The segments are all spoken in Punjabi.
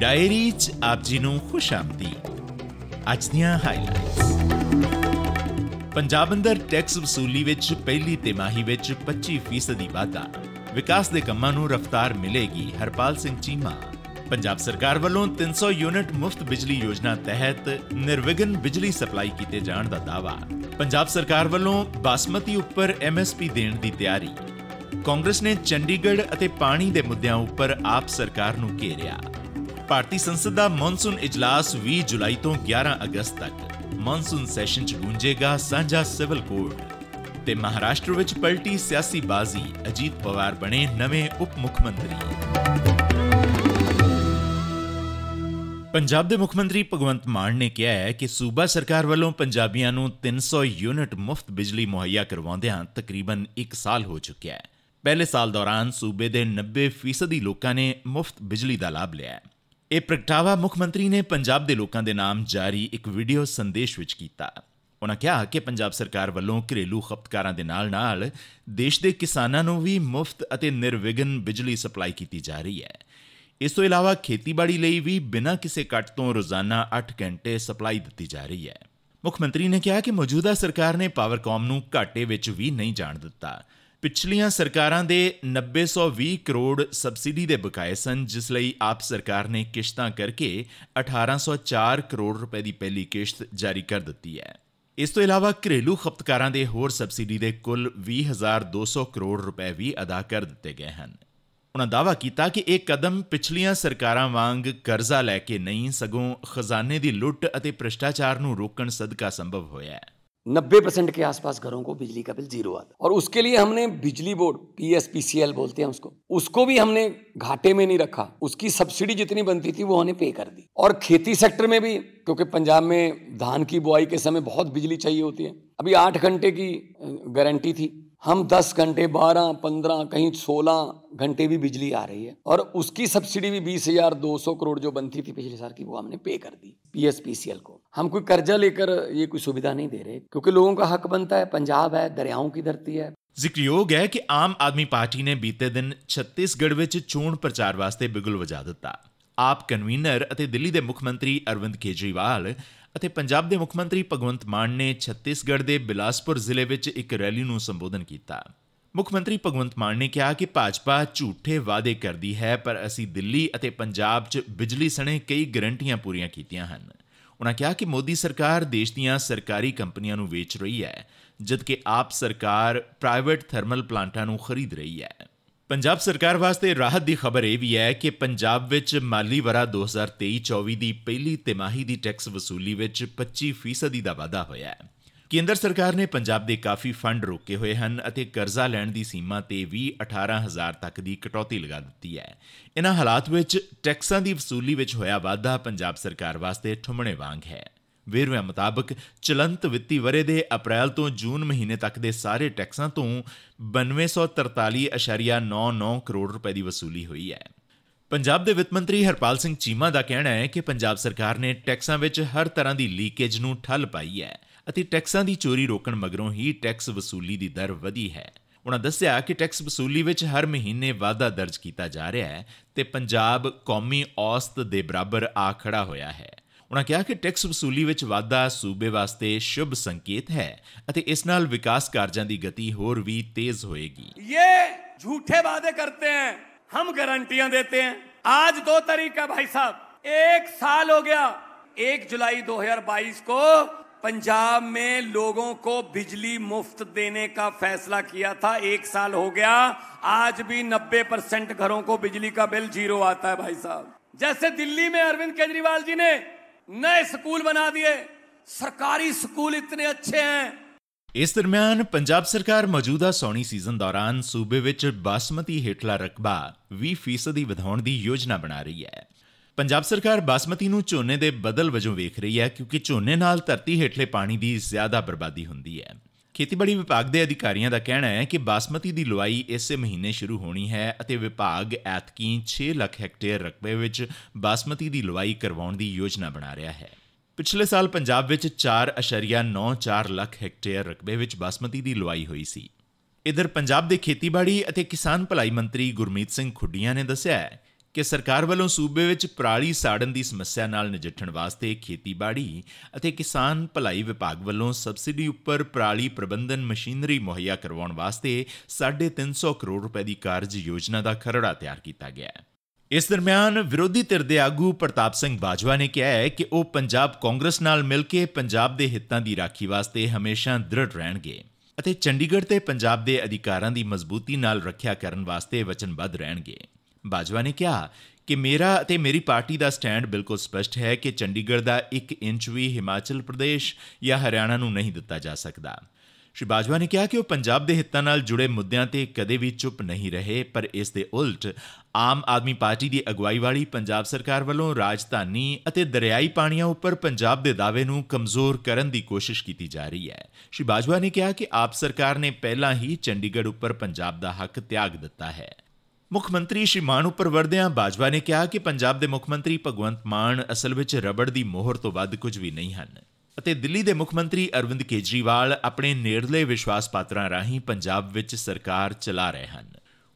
ਡਾਇਰੀ 'ਚ ਆਪ ਜੀ ਨੂੰ ਖੁਸ਼ ਆਮਦੀ ਅੱਜ ਦੀਆਂ ਹਾਈਲਾਈਟਸ ਪੰਜਾਬ ਅੰਦਰ ਟੈਕਸ ਵਸੂਲੀ ਵਿੱਚ ਪਹਿਲੀ ਤਿਮਾਹੀ ਵਿੱਚ 25% ਦੀ ਵਾਧਾ ਵਿਕਾਸ ਦੇ ਕੰਮਾਂ ਨੂੰ ਰਫ਼ਤਾਰ ਮਿਲੇਗੀ ਹਰਪਾਲ ਸਿੰਘ ਚੀਮਾ ਪੰਜਾਬ ਸਰਕਾਰ ਵੱਲੋਂ 300 ਯੂਨਿਟ ਮੁਫਤ ਬਿਜਲੀ ਯੋਜਨਾ ਤਹਿਤ ਨਿਰਵਿਘਨ ਬਿਜਲੀ ਸਪਲਾਈ ਕੀਤੇ ਜਾਣ ਦਾ ਦਾਅਵਾ ਪੰਜਾਬ ਸਰਕਾਰ ਵੱਲੋਂ ਬਾਸਮਤੀ ਉੱਪਰ ਐਮਐਸਪੀ ਦੇਣ ਦੀ ਤਿਆਰੀ ਕਾਂਗਰਸ ਨੇ ਚੰਡੀਗੜ੍ਹ ਅਤੇ ਪਾਣੀ ਦੇ ਮੁੱਦਿਆਂ ਉੱਪਰ ਆਪ ਸਰਕਾਰ ਨੂੰ ਘੇਰਿਆ ਭਾਰਤੀ ਸੰਸਦ ਦਾ ਮੌਨਸੂਨ ਇਜਲਾਸ 20 ਜੁਲਾਈ ਤੋਂ 11 ਅਗਸਤ ਤੱਕ। ਮੌਨਸੂਨ ਸੈਸ਼ਨ 'ਚ ਗੂੰਜੇਗਾ ਸਾਂਝਾ ਸਿਵਲ ਕੋਡ। ਤੇ ਮਹਾਰਾਸ਼ਟਰ ਵਿੱਚ ਪਲਟੀ ਸਿਆਸੀ ਬਾਜ਼ੀ ਅਜੀਤ ਪਵਾਰ ਬਣੇ ਨਵੇਂ ਉਪ ਮੁੱਖ ਮੰਤਰੀ। ਪੰਜਾਬ ਦੇ ਮੁੱਖ ਮੰਤਰੀ ਭਗਵੰਤ ਮਾਨ ਨੇ ਕਿਹਾ ਹੈ ਕਿ ਸੂਬਾ ਸਰਕਾਰ ਵੱਲੋਂ ਪੰਜਾਬੀਆਂ ਨੂੰ 300 ਯੂਨਿਟ ਮੁਫਤ ਬਿਜਲੀ ਮੁਹੱਈਆ ਕਰਵਾਉਂਦਿਆਂ ਤਕਰੀਬਨ 1 ਸਾਲ ਹੋ ਚੁੱਕਿਆ ਹੈ। ਪਹਿਲੇ ਸਾਲ ਦੌਰਾਨ ਸੂਬੇ ਦੇ 90% ਲੋਕਾਂ ਨੇ ਮੁਫਤ ਬਿਜਲੀ ਦਾ ਲਾਭ ਲਿਆ ਹੈ। ਇਹ ਪ੍ਰਗਟਾਵਾ ਮੁੱਖ ਮੰਤਰੀ ਨੇ ਪੰਜਾਬ ਦੇ ਲੋਕਾਂ ਦੇ ਨਾਮ ਜਾਰੀ ਇੱਕ ਵੀਡੀਓ ਸੰਦੇਸ਼ ਵਿੱਚ ਕੀਤਾ। ਉਹਨਾਂ ਕਿਹਾ ਕਿ ਪੰਜਾਬ ਸਰਕਾਰ ਵੱਲੋਂ ਘਰੇਲੂ ਖਪਤਕਾਰਾਂ ਦੇ ਨਾਲ-ਨਾਲ ਦੇਸ਼ ਦੇ ਕਿਸਾਨਾਂ ਨੂੰ ਵੀ ਮੁਫਤ ਅਤੇ ਨਿਰਵਿਘਨ ਬਿਜਲੀ ਸਪਲਾਈ ਕੀਤੀ ਜਾ ਰਹੀ ਹੈ। ਇਸ ਤੋਂ ਇਲਾਵਾ ਖੇਤੀਬਾੜੀ ਲਈ ਵੀ ਬਿਨਾਂ ਕਿਸੇ ਕੱਟ ਤੋਂ ਰੋਜ਼ਾਨਾ 8 ਘੰਟੇ ਸਪਲਾਈ ਦਿੱਤੀ ਜਾ ਰਹੀ ਹੈ। ਮੁੱਖ ਮੰਤਰੀ ਨੇ ਕਿਹਾ ਕਿ ਮੌਜੂਦਾ ਸਰਕਾਰ ਨੇ ਪਾਵਰਕਾਮ ਨੂੰ ਘਾਟੇ ਵਿੱਚ ਵੀ ਨਹੀਂ ਜਾਣ ਦਿੱਤਾ। ਪਿਛਲੀਆਂ ਸਰਕਾਰਾਂ ਦੇ 9020 ਕਰੋੜ ਸਬਸਿਡੀ ਦੇ ਬਕਾਏ ਸਨ, ਜਿਸ ਲਈ ਆਪ ਸਰਕਾਰ ਨੇ ਕਿਸ਼ਤਾਂ ਕਰਕੇ 1804 ਕਰੋੜ ਰੁਪਏ ਦੀ ਪਹਿਲੀ ਕਿਸ਼ਤ ਜਾਰੀ ਕਰ ਦਿੱਤੀ ਹੈ। ਇਸ ਤੋਂ ਇਲਾਵਾ ਘਰੇਲੂ ਖਪਤਕਾਰਾਂ ਦੇ ਹੋਰ ਸਬਸਿਡੀ ਦੇ ਕੁੱਲ 20200 ਕਰੋੜ ਰੁਪਏ ਵੀ ਅਦਾ ਕਰ ਦਿੱਤੇ ਗਏ ਹਨ। ਉਹਨਾਂ ਦਾਅਵਾ ਕੀਤਾ ਕਿ ਇਹ ਕਦਮ ਪਿਛਲੀਆਂ ਸਰਕਾਰਾਂ ਵਾਂਗ ਕਰਜ਼ਾ ਲੈ ਕੇ ਨਹੀਂ, ਸਗੋਂ ਖਜ਼ਾਨੇ ਦੀ ਲੁੱਟ ਅਤੇ ਭ੍ਰਿਸ਼ਟਾਚਾਰ ਨੂੰ ਰੋਕਣ ਸਦਕਾ ਸੰਭਵ ਹੋਇਆ ਹੈ। नब्बे परसेंट के आसपास घरों को बिजली का बिल ज़ीरो आता। और उसके लिए हमने बिजली बोर्ड पीएसपीसीएल बोलते हैं उसको उसको भी हमने घाटे में नहीं रखा। उसकी सब्सिडी जितनी बनती थी वो हमने पे कर दी। और खेती सेक्टर में भी, क्योंकि पंजाब में धान की बुआई के समय बहुत बिजली चाहिए होती है। अभी आठ घंटे की गारंटी थी। हम 10 घंटे 12 15 कहीं 16 घंटे भी बिजली आ रही है और उसकी सब्सिडी भी बीस हजार दो सौ करोड़ जो बनती थी पिछले साल की वो हमने पे कर दी पीएसपीसीएल को हम कोई कर्जा लेकर ये कोई सुविधा नहीं दे रहे क्योंकि लोगों का हक बनता है पंजाब है दरियाओं की धरती है ਜ਼ਿਕਰਯੋਗ ਹੈ ਕਿ ਆਮ ਆਦਮੀ ਪਾਰਟੀ ਨੇ ਬੀਤੇ ਦਿਨ ਛੱਤੀਸਗੜ੍ਹ ਵਿੱਚ ਚੋਣ ਪ੍ਰਚਾਰ ਵਾਸਤੇ ਬਿਗਲ ਵਜਾ ਦਿੱਤਾ ਆਪ ਕਨਵੀਨਰ ਅਤੇ ਦਿੱਲੀ ਦੇ ਮੁੱਖ ਮੰਤਰੀ ਅਰਵਿੰਦ ਕੇਜਰੀਵਾਲ ਅਤੇ ਪੰਜਾਬ ਦੇ ਮੁੱਖ ਮੰਤਰੀ ਭਗਵੰਤ ਮਾਨ ਨੇ ਛੱਤੀਸਗੜ੍ਹ ਦੇ ਬਿਲਾਸਪੁਰ ਜ਼ਿਲ੍ਹੇ ਵਿੱਚ ਇੱਕ ਰੈਲੀ ਨੂੰ ਸੰਬੋਧਨ ਕੀਤਾ। ਮੁੱਖ ਮੰਤਰੀ ਭਗਵੰਤ ਮਾਨ ਨੇ ਕਿਹਾ ਕਿ ਭਾਜਪਾ ਝੂਠੇ ਵਾਅਦੇ ਕਰਦੀ ਹੈ, ਪਰ ਅਸੀਂ ਦਿੱਲੀ ਅਤੇ ਪੰਜਾਬ 'ਚ ਬਿਜਲੀ ਸਣੇ ਕਈ ਗਰੰਟੀਆਂ ਪੂਰੀਆਂ ਕੀਤੀਆਂ ਹਨ। ਉਹਨਾਂ ਕਿਹਾ ਕਿ ਮੋਦੀ ਸਰਕਾਰ ਦੇਸ਼ ਦੀਆਂ ਸਰਕਾਰੀ ਕੰਪਨੀਆਂ ਨੂੰ ਵੇਚ ਰਹੀ ਹੈ, ਜਦਕਿ ਆਪ ਸਰਕਾਰ ਪ੍ਰਾਈਵੇਟ ਥਰਮਲ ਪਲਾਂਟਾਂ ਨੂੰ ਖਰੀਦ ਰਹੀ ਹੈ। ਪੰਜਾਬ ਸਰਕਾਰ ਵਾਸਤੇ ਰਾਹਤ ਦੀ ਖਬਰ ਇਹ ਵੀ ਹੈ ਕਿ ਪੰਜਾਬ ਵਿੱਚ ਮਾਲੀ ਵਰਾ 2023-24 ਦੀ ਪਹਿਲੀ ਤਿਮਾਹੀ ਦੀ ਟੈਕਸ ਵਸੂਲੀ ਵਿੱਚ 25% ਦਾ ਵਾਧਾ ਹੋਇਆ ਹੈ। ਕੇਂਦਰ ਸਰਕਾਰ ਨੇ ਪੰਜਾਬ ਦੇ ਕਾਫੀ ਫੰਡ ਰੋਕੇ ਹੋਏ ਹਨ ਅਤੇ ਕਰਜ਼ਾ ਲੈਣ ਦੀ ਸੀਮਾ ਤੇ ਵੀ 18000 ਤੱਕ ਦੀ ਕਟੌਤੀ ਲਗਾ ਦਿੱਤੀ ਹੈ। ਇਨ੍ਹਾਂ ਹਾਲਾਤ ਵਿੱਚ ਟੈਕਸਾਂ ਦੀ ਵਸੂਲੀ ਵਿੱਚ ਹੋਇਆ ਵਾਧਾ ਪੰਜਾਬ ਸਰਕਾਰ ਵਾਸਤੇ ਠੁੰਮਣੇ ਵਾਂਗ ਹੈ। ਵੇਰਵਿਆਂ ਮੁਤਾਬਕ ਚਲੰਤ ਵਿੱਤੀ ਵਰੇ ਦੇ ਅਪ੍ਰੈਲ ਤੋਂ ਜੂਨ ਮਹੀਨੇ ਤੱਕ ਦੇ ਸਾਰੇ ਟੈਕਸਾਂ ਤੋਂ 9243.99 ਕਰੋੜ ਰੁਪਏ ਦੀ ਵਸੂਲੀ ਹੋਈ ਹੈ। ਪੰਜਾਬ ਦੇ ਵਿੱਤ ਮੰਤਰੀ ਹਰਪਾਲ ਸਿੰਘ ਚੀਮਾ ਦਾ ਕਹਿਣਾ ਹੈ ਕਿ ਪੰਜਾਬ ਸਰਕਾਰ ਨੇ ਟੈਕਸਾਂ ਵਿੱਚ ਹਰ ਤਰ੍ਹਾਂ ਦੀ ਲੀਕੇਜ ਨੂੰ ਠੱਲ ਪਾਈ ਹੈ ਅਤੇ ਟੈਕਸਾਂ ਦੀ ਚੋਰੀ ਰੋਕਣ ਮਗਰੋਂ ਹੀ ਟੈਕਸ ਵਸੂਲੀ ਦੀ ਦਰ ਵਧੀ ਹੈ। ਉਹਨਾਂ ਦੱਸਿਆ ਕਿ ਟੈਕਸ ਵਸੂਲੀ ਵਿੱਚ ਹਰ ਮਹੀਨੇ ਵਾਧਾ ਦਰਜ ਕੀਤਾ ਜਾ ਰਿਹਾ ਹੈ ਤੇ ਪੰਜਾਬ ਕੌਮੀ ਔਸਤ ਦੇ ਬਰਾਬਰ ਆ ਖੜਾ ਹੋਇਆ ਹੈ। ਉਹਨਾਂ ਕਿਹਾ ਕਿ ਟੈਕਸ ਵਸੂਲੀ ਵਿੱਚ ਵਾਧਾ ਸੂਬੇ ਵਾਸਤੇ ਸ਼ੁਭ ਸੰਕੇਤ ਹੈ ਅਤੇ ਇਸ ਨਾਲ ਵਿਕਾਸ ਕਾਰਜਾਂ ਦੀ ਗਤੀ ਹੋਰ ਵੀ ਤੇਜ਼ ਹੋਏਗੀ ਇਹ ਝੂਠੇ ਵਾਅਦੇ ਕਰਤੇ हैं हम गारंटियां देते हैं आज दो तरीका भाई साहब एक साल हो गया एक जुलाई 2022 को पंजाब में लोगों को बिजली मुफ्त देने का फैसला किया था एक साल हो गया आज भी 90 परसेंट घरों को बिजली का बिल जीरो आता है भाई साहब जैसे दिल्ली में अरविंद केजरीवाल जी ने नए स्कूल बना दिए सरकारी स्कूल इतने अच्छे हैं ਇਸ ਦਰਮਿਆਨ ਪੰਜਾਬ ਸਰਕਾਰ ਮੌਜੂਦਾ ਸੌਣੀ ਸੀਜ਼ਨ ਦੌਰਾਨ ਸੂਬੇ ਵਿੱਚ ਬਾਸਮਤੀ ਹੇਠਲਾ ਰਕਬਾ 20% ਦੀ ਵਧਾਉਣ ਦੀ ਯੋਜਨਾ ਬਣਾ ਰਹੀ ਹੈ ਪੰਜਾਬ ਸਰਕਾਰ ਬਾਸਮਤੀ ਨੂੰ ਝੋਨੇ ਦੇ ਬਦਲ ਵਜੋਂ ਵੇਖ ਰਹੀ ਹੈ ਕਿਉਂਕਿ ਝੋਨੇ ਨਾਲ ਧਰਤੀ ਹੇਠਲੇ ਪਾਣੀ ਦੀ ਜ਼ਿਆਦਾ ਬਰਬਾਦੀ ਹੁੰਦੀ ਹੈ ਖੇਤੀਬਾੜੀ ਵਿਭਾਗ ਦੇ ਅਧਿਕਾਰੀਆਂ ਦਾ ਕਹਿਣਾ ਹੈ ਕਿ ਬਾਸਮਤੀ ਦੀ ਲੁਆਈ ਇਸੇ ਮਹੀਨੇ ਸ਼ੁਰੂ ਹੋਣੀ ਹੈ ਅਤੇ ਵਿਭਾਗ ਐਤਕੀ 6 ਲੱਖ ਹੈਕਟੇਅਰ ਰਕਬੇ ਵਿੱਚ ਬਾਸਮਤੀ ਦੀ ਲੁਆਈ ਕਰਵਾਉਣ ਦੀ ਯੋਜਨਾ ਬਣਾ ਰਿਹਾ ਹੈ। ਪਿਛਲੇ ਸਾਲ ਪੰਜਾਬ ਵਿੱਚ 4.94 ਲੱਖ ਹੈਕਟੇਅਰ ਰਕਬੇ ਵਿੱਚ ਬਾਸਮਤੀ ਦੀ ਲੁਆਈ ਹੋਈ ਸੀ। ਇਧਰ ਪੰਜਾਬ ਦੇ ਖੇਤੀਬਾੜੀ ਅਤੇ ਕਿਸਾਨ ਭਲਾਈ ਮੰਤਰੀ ਗੁਰਮੀਤ ਸਿੰਘ ਖੁੱਡੀਆਂ ਨੇ ਦੱਸਿਆ ਕਿ ਸਰਕਾਰ ਵੱਲੋਂ ਸੂਬੇ ਵਿੱਚ ਪਰਾਲੀ ਸਾੜਨ ਦੀ ਸਮੱਸਿਆ ਨਾਲ ਨਜਿੱਠਣ ਵਾਸਤੇ ਖੇਤੀਬਾੜੀ ਅਤੇ ਕਿਸਾਨ ਭਲਾਈ ਵਿਭਾਗ ਵੱਲੋਂ ਸਬਸਿਡੀ ਉੱਪਰ ਪਰਾਲੀ ਪ੍ਰਬੰਧਨ ਮਸ਼ੀਨਰੀ ਮੁਹੱਈਆ ਕਰਵਾਉਣ ਵਾਸਤੇ 350 ਕਰੋੜ ਰੁਪਏ ਦੀ ਕਾਰਜ ਯੋਜਨਾ ਦਾ ਖਰੜਾ ਤਿਆਰ ਕੀਤਾ ਗਿਆ ਹੈ। ਇਸ ਦਰਮਿਆਨ ਵਿਰੋਧੀ ਧਿਰ ਦੇ ਆਗੂ ਪ੍ਰਤਾਪ ਸਿੰਘ ਬਾਜਵਾ ਨੇ ਕਿਹਾ ਹੈ ਕਿ ਉਹ ਪੰਜਾਬ ਕਾਂਗਰਸ ਨਾਲ ਮਿਲ ਕੇ ਪੰਜਾਬ ਦੇ ਹਿੱਤਾਂ ਦੀ ਰਾਖੀ ਵਾਸਤੇ ਹਮੇਸ਼ਾ ਦ੍ਰਿੜ ਰਹਿਣਗੇ ਅਤੇ ਚੰਡੀਗੜ੍ਹ ਤੇ ਪੰਜਾਬ ਦੇ ਅਧਿਕਾਰਾਂ ਦੀ ਮਜ਼ਬੂਤੀ ਨਾਲ ਰੱਖਿਆ ਕਰਨ ਵਾਸਤੇ ਵਚਨਬੱਧ ਰਹਿਣਗੇ। ਬਾਜਵਾ ਨੇ ਕਿਹਾ ਕਿ ਮੇਰਾ ਅਤੇ ਮੇਰੀ ਪਾਰਟੀ ਦਾ ਸਟੈਂਡ ਬਿਲਕੁਲ ਸਪਸ਼ਟ ਹੈ ਕਿ ਚੰਡੀਗੜ੍ਹ ਦਾ 1 ਇੰਚ ਵੀ ਹਿਮਾਚਲ ਪ੍ਰਦੇਸ਼ ਜਾਂ ਹਰਿਆਣਾ ਨੂੰ ਨਹੀਂ ਦਿੱਤਾ ਜਾ ਸਕਦਾ। ਸ਼੍ਰੀ ਬਾਜਵਾ ਨੇ ਕਿਹਾ ਕਿ ਉਹ ਪੰਜਾਬ ਦੇ ਹਿੱਤਾਂ ਨਾਲ ਜੁੜੇ ਮੁੱਦਿਆਂ ਤੇ ਕਦੇ ਵੀ ਚੁੱਪ ਨਹੀਂ ਰਹੇ, ਪਰ ਇਸ ਦੇ ਉਲਟ ਆਮ ਆਦਮੀ ਪਾਰਟੀ ਦੀ ਅਗਵਾਈ ਵਾਲੀ ਪੰਜਾਬ ਸਰਕਾਰ ਵੱਲੋਂ ਰਾਜਧਾਨੀ ਅਤੇ ਦਰਿਆਈ ਪਾਣੀਆਂ ਉੱਪਰ ਪੰਜਾਬ ਦੇ ਦਾਅਵੇ ਨੂੰ ਕਮਜ਼ੋਰ ਕਰਨ ਦੀ ਕੋਸ਼ਿਸ਼ ਕੀਤੀ ਜਾ ਰਹੀ ਹੈ। ਸ਼੍ਰੀ ਬਾਜਵਾ ਨੇ ਕਿਹਾ ਕਿ ਆਪ ਸਰਕਾਰ ਨੇ ਪਹਿਲਾਂ ਹੀ ਚੰਡੀਗੜ੍ਹ ਉੱਪਰ ਪੰਜਾਬ ਦਾ ਹੱਕ ਤਿਆਗ ਦਿੱਤਾ ਹੈ। ਮੁੱਖ ਮੰਤਰੀ ਸ਼੍ਰੀ ਮਾਨ ਉੱਪਰ ਵਰਦਿਆਂ ਬਾਜਵਾ ਨੇ ਕਿਹਾ ਕਿ ਪੰਜਾਬ ਦੇ ਮੁੱਖ ਮੰਤਰੀ ਭਗਵੰਤ ਮਾਨ ਅਸਲ ਵਿੱਚ ਰਬੜ ਦੀ ਮੋਹਰ ਤੋਂ ਵੱਧ ਕੁਝ ਵੀ ਨਹੀਂ ਹਨ ਅਤੇ ਦਿੱਲੀ ਦੇ ਮੁੱਖ ਮੰਤਰੀ ਅਰਵਿੰਦ ਕੇਜਰੀਵਾਲ ਆਪਣੇ ਨੇੜਲੇ ਵਿਸ਼ਵਾਸ ਪਾਤਰਾਂ ਰਾਹੀਂ ਪੰਜਾਬ ਵਿੱਚ ਸਰਕਾਰ ਚਲਾ ਰਹੇ ਹਨ।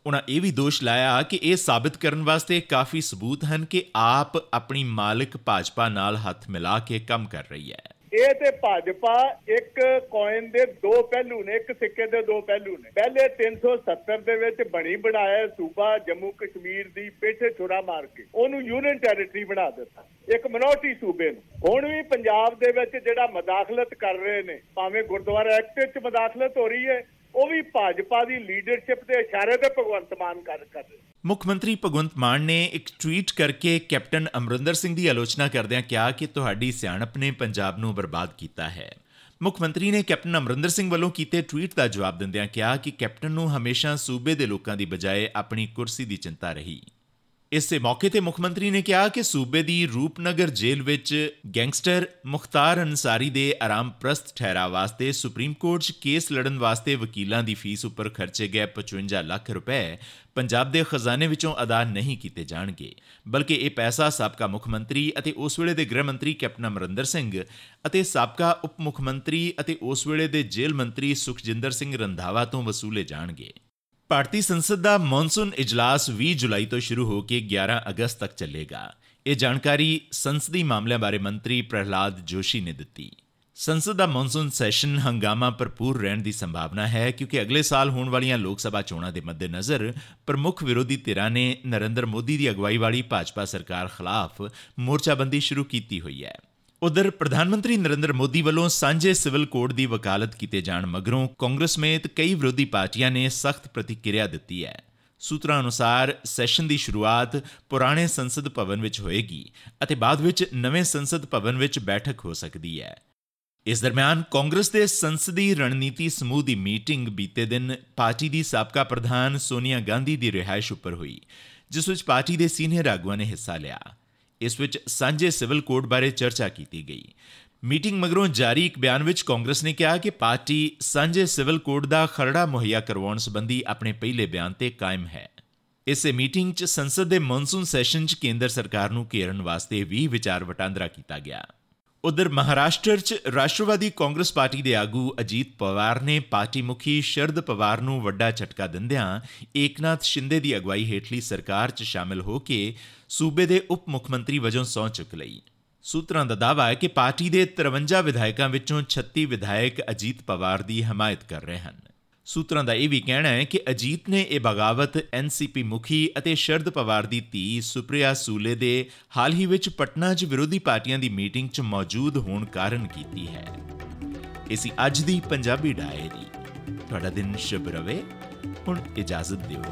ਉਹਨਾਂ ਇਹ ਵੀ ਦੋਸ਼ ਲਾਇਆ ਕਿ ਇਹ ਸਾਬਤ ਕਰਨ ਵਾਸਤੇ ਕਾਫੀ ਸਬੂਤ ਹਨ ਕਿ ਆਪ ਆਪਣੀ ਮਾਲਕ ਭਾਜਪਾ ਨਾਲ ਹੱਥ ਮਿਲਾ ਕੇ ਕੰਮ ਕਰ ਰਹੀ ਹੈ। ਇਹ ਤੇ ਭਾਜਪਾ ਇੱਕ ਕੋਇਨ ਦੇ ਦੋ ਪਹਿਲੂ ਨੇ, ਇੱਕ ਸਿੱਕੇ ਦੇ ਦੋ ਪਹਿਲੂ ਨੇ। ਪਹਿਲੇ 370 ਦੇ ਵਿੱਚ ਬਣੀ ਬਣਾਇਆ ਸੂਬਾ ਜੰਮੂ ਕਸ਼ਮੀਰ ਦੀ ਪਿੱਛੇ ਛੁਰਾ ਮਾਰ ਕੇ। ਉਹਨੂੰ ਯੂਨੀਅਨ ਟੈਰੀਟਰੀ ਬਣਾ ਦਿੱਤਾ। ਇੱਕ ਮਿਨੋਰਟੀ ਸੂਬੇ ਨੂੰ। ਹੁਣ ਵੀ ਪੰਜਾਬ ਦੇ ਵਿੱਚ ਜਿਹੜਾ ਮਦਾਖਲਤ ਕਰ ਰਹੇ ਨੇ, ਭਾਵੇਂ ਗੁਰਦੁਆਰਾ ਐਕਟ ਵਿੱਚ ਮਦਾਖਲਤ ਹੋ ਰਹੀ ਹੈ ਉਹ ਵੀ ਭਾਜਪਾ ਦੀ ਲੀਡਰਸ਼ਿਪ ਦੇ ਇਸ਼ਾਰੇ ਤੇ ਭਗਵੰਤ ਮਾਨ ਕਰ ਕਰ ਰਹੇ ਮੁੱਖ ਮੰਤਰੀ ਭਗਵੰਤ ਮਾਨ ਨੇ ਇੱਕ ਟਵੀਟ ਕਰਕੇ ਕੈਪਟਨ ਅਮਰਿੰਦਰ ਸਿੰਘ ਦੀ ਆਲੋਚਨਾ ਕਰਦਿਆਂ ਕਿਹਾ ਕਿ ਤੁਹਾਡੀ ਸਿਆਣਪ ਨੇ ਪੰਜਾਬ ਨੂੰ ਬਰਬਾਦ ਕੀਤਾ ਹੈ। ਮੁੱਖ ਮੰਤਰੀ ਨੇ ਕੈਪਟਨ ਅਮਰਿੰਦਰ ਸਿੰਘ ਵੱਲੋਂ ਕੀਤੇ ਟਵੀਟ ਦਾ ਜਵਾਬ ਦਿੰਦਿਆਂ ਕਿਹਾ ਕਿ ਕੈਪਟਨ ਨੂੰ ਹਮੇਸ਼ਾ ਸੂਬੇ ਦੇ ਲੋਕਾਂ ਦੀ ਬਜਾਏ ਆਪਣੀ ਕੁਰਸੀ ਦੀ ਚਿੰਤਾ ਰਹੀ। ਇਸੇ ਮੌਕੇ ਤੇ ਮੁੱਖ ਮੰਤਰੀ ਨੇ ਕਿਹਾ ਕਿ ਸੂਬੇ ਦੀ ਰੂਪਨਗਰ ਜੇਲ੍ਹ ਵਿੱਚ ਗੈਂਗਸਟਰ ਮੁਖਤਾਰ ਅਨਸਾਰੀ ਦੇ ਆਰਾਮ ਪ੍ਰਸਤ ਠਹਿਰਾ ਵਾਸਤੇ ਸੁਪਰੀਮ ਕੋਰਟ 'ਚ ਕੇਸ ਲੜਨ ਵਾਸਤੇ ਵਕੀਲਾਂ ਦੀ ਫੀਸ ਉੱਪਰ ਖਰਚੇ ਗਏ 55 ਲੱਖ ਰੁਪਏ ਪੰਜਾਬ ਦੇ ਖਜ਼ਾਨੇ ਵਿੱਚੋਂ ਅਦਾ ਨਹੀਂ ਕੀਤੇ ਜਾਣਗੇ। ਬਲਕਿ ਇਹ ਪੈਸਾ ਸਾਬਕਾ ਮੁੱਖ ਮੰਤਰੀ ਅਤੇ ਉਸ ਵੇਲੇ ਦੇ ਗ੍ਰਹਿ ਮੰਤਰੀ ਕੈਪਟਨ ਅਮਰਿੰਦਰ ਸਿੰਘ ਅਤੇ ਸਾਬਕਾ ਉਪ ਮੁੱਖ ਮੰਤਰੀ ਅਤੇ ਉਸ ਵੇਲੇ ਦੇ ਜੇਲ੍ਹ ਮੰਤਰੀ ਸੁਖਜਿੰਦਰ ਸਿੰਘ ਰੰਧਾਵਾ ਤੋਂ ਵਸੂਲੇ ਜਾਣਗੇ। ਭਾਰਤੀ ਸੰਸਦ ਦਾ ਮੌਨਸੂਨ ਇਜਲਾਸ 20 ਜੁਲਾਈ ਤੋਂ ਸ਼ੁਰੂ ਹੋ ਕੇ 11 ਅਗਸਤ ਤੱਕ ਚੱਲੇਗਾ। ਇਹ ਜਾਣਕਾਰੀ ਸੰਸਦੀ ਮਾਮਲਿਆਂ ਬਾਰੇ ਮੰਤਰੀ ਪ੍ਰਹਿਲਾਦ ਜੋਸ਼ੀ ਨੇ ਦਿੱਤੀ। ਸੰਸਦ ਦਾ ਮੌਨਸੂਨ ਸੈਸ਼ਨ ਹੰਗਾਮਾ ਭਰਪੂਰ ਰਹਿਣ ਦੀ ਸੰਭਾਵਨਾ ਹੈ ਕਿਉਂਕਿ ਅਗਲੇ ਸਾਲ ਹੋਣ ਵਾਲੀਆਂ ਲੋਕ ਸਭਾ ਚੋਣਾਂ ਦੇ ਮੱਦੇਨਜ਼ਰ ਪ੍ਰਮੁੱਖ ਵਿਰੋਧੀ ਧਿਰਾਂ ਨੇ ਨਰਿੰਦਰ ਮੋਦੀ ਦੀ ਅਗਵਾਈ ਵਾਲੀ ਭਾਜਪਾ ਸਰਕਾਰ ਖਿਲਾਫ ਮੋਰਚਾਬੰਦੀ ਸ਼ੁਰੂ ਕੀਤੀ ਹੋਈ ਹੈ। ਉਧਰ ਪ੍ਰਧਾਨ ਮੰਤਰੀ ਨਰਿੰਦਰ ਮੋਦੀ ਵੱਲੋਂ ਸਾਂਝੇ ਸਿਵਲ ਕੋਡ ਦੀ ਵਕਾਲਤ ਕੀਤੇ ਜਾਣ ਮਗਰੋਂ ਕਾਂਗਰਸ ਸਮੇਤ ਕਈ ਵਿਰੋਧੀ ਪਾਰਟੀਆਂ ਨੇ ਸਖਤ ਪ੍ਰਤੀਕਿਰਿਆ ਦਿੱਤੀ ਹੈ। ਸੂਤਰਾਂ ਅਨੁਸਾਰ ਸੈਸ਼ਨ ਦੀ ਸ਼ੁਰੂਆਤ ਪੁਰਾਣੇ ਸੰਸਦ ਭਵਨ ਵਿੱਚ ਹੋਏਗੀ ਅਤੇ ਬਾਅਦ ਵਿੱਚ ਨਵੇਂ ਸੰਸਦ ਭਵਨ ਵਿੱਚ ਬੈਠਕ ਹੋ ਸਕਦੀ ਹੈ। ਇਸ ਦਰਮਿਆਨ ਕਾਂਗਰਸ ਦੇ ਸੰਸਦੀ ਰਣਨੀਤੀ ਸਮੂਹ ਦੀ ਮੀਟਿੰਗ ਬੀਤੇ ਦਿਨ ਪਾਰਟੀ ਦੀ ਸਾਬਕਾ ਪ੍ਰਧਾਨ ਸੋਨੀਆ ਗਾਂਧੀ ਦੀ ਰਿਹਾਇਸ਼ ਉੱਪਰ ਹੋਈ, ਜਿਸ ਵਿੱਚ ਪਾਰਟੀ ਦੇ ਸੀਨੀਅਰ ਆਗੂਆਂ ਨੇ ਹਿੱਸਾ ਲਿਆ। ਇਸ ਵਿੱਚ ਸਾਂਝੇ ਸਿਵਲ ਕੋਡ ਬਾਰੇ ਚਰਚਾ ਕੀਤੀ ਗਈ। ਮੀਟਿੰਗ ਮਗਰੋਂ ਜਾਰੀ ਇੱਕ ਬਿਆਨ ਵਿੱਚ ਕਾਂਗਰਸ ਨੇ ਕਿਹਾ ਕਿ ਪਾਰਟੀ ਸਾਂਝੇ ਸਿਵਲ ਕੋਡ ਦਾ ਖਰੜਾ ਮੁਹੱਈਆ ਕਰਵਾਉਣ ਸੰਬੰਧੀ ਆਪਣੇ ਪਹਿਲੇ ਬਿਆਨ ਤੇ ਕਾਇਮ ਹੈ। ਇਸੇ ਮੀਟਿੰਗ 'ਚ ਸੰਸਦ ਦੇ ਮੌਨਸੂਨ ਸੈਸ਼ਨ 'ਚ ਕੇਂਦਰ ਸਰਕਾਰ ਨੂੰ ਘੇਰਨ ਵਾਸਤੇ ਵੀ ਵਿਚਾਰ ਵਟਾਂਦਰਾ ਕੀਤਾ ਗਿਆ। ਉਧਰ ਮਹਾਰਾਸ਼ਟਰ 'ਚ ਰਾਸ਼ਟਰਵਾਦੀ ਕਾਂਗਰਸ ਪਾਰਟੀ ਦੇ ਆਗੂ ਅਜੀਤ ਪਵਾਰ ਨੇ ਪਾਰਟੀ ਮੁਖੀ ਸ਼ਰਦ ਪਵਾਰ ਨੂੰ ਵੱਡਾ ਝਟਕਾ ਦਿੰਦਿਆਂ ਏਕਨਾਥ ਸ਼ਿੰਦੇ ਦੀ ਅਗਵਾਈ ਹੇਠਲੀ ਸਰਕਾਰ 'ਚ ਸ਼ਾਮਿਲ ਹੋ ਕੇ ਸੂਬੇ ਦੇ ਉਪ ਮੁੱਖ ਮੰਤਰੀ ਵਜੋਂ ਸਹੁੰ ਚੁੱਕ ਲਈ। ਸੂਤਰਾਂ ਦਾ ਦਾਅਵਾ ਹੈ ਕਿ ਪਾਰਟੀ ਦੇ 53 ਵਿਧਾਇਕਾਂ ਵਿੱਚੋਂ 36 ਵਿਧਾਇਕ ਅਜੀਤ ਪਵਾਰ ਦੀ ਹਮਾਇਤ ਕਰ ਰਹੇ ਹਨ। ਸੂਤਰਾਂ ਦਾ ਇਹ ਵੀ ਕਹਿਣਾ ਹੈ ਕਿ ਅਜੀਤ ਨੇ ਇਹ ਬਗਾਵਤ ਐਨਸੀਪੀ ਮੁਖੀ ਅਤੇ ਸ਼ਰਦ ਪਵਾਰ ਦੀ ਧੀ ਸੁਪ੍ਰਿਆ ਸੂਲੇ ਦੇ ਹਾਲ ਹੀ ਵਿੱਚ ਪਟਨਾ 'ਚ ਵਿਰੋਧੀ ਪਾਰਟੀਆਂ ਦੀ ਮੀਟਿੰਗ 'ਚ ਮੌਜੂਦ ਹੋਣ ਕਾਰਨ ਕੀਤੀ ਹੈ। ਇਸੀ ਅੱਜ ਦੀ ਪੰਜਾਬੀ ਡਾਇਰੀ। ਤੁਹਾਡਾ ਦਿਨ ਸ਼ੁਭ ਰਵੇ। ਹੁਣ ਇਜਾਜ਼ਤ ਦਿਓ।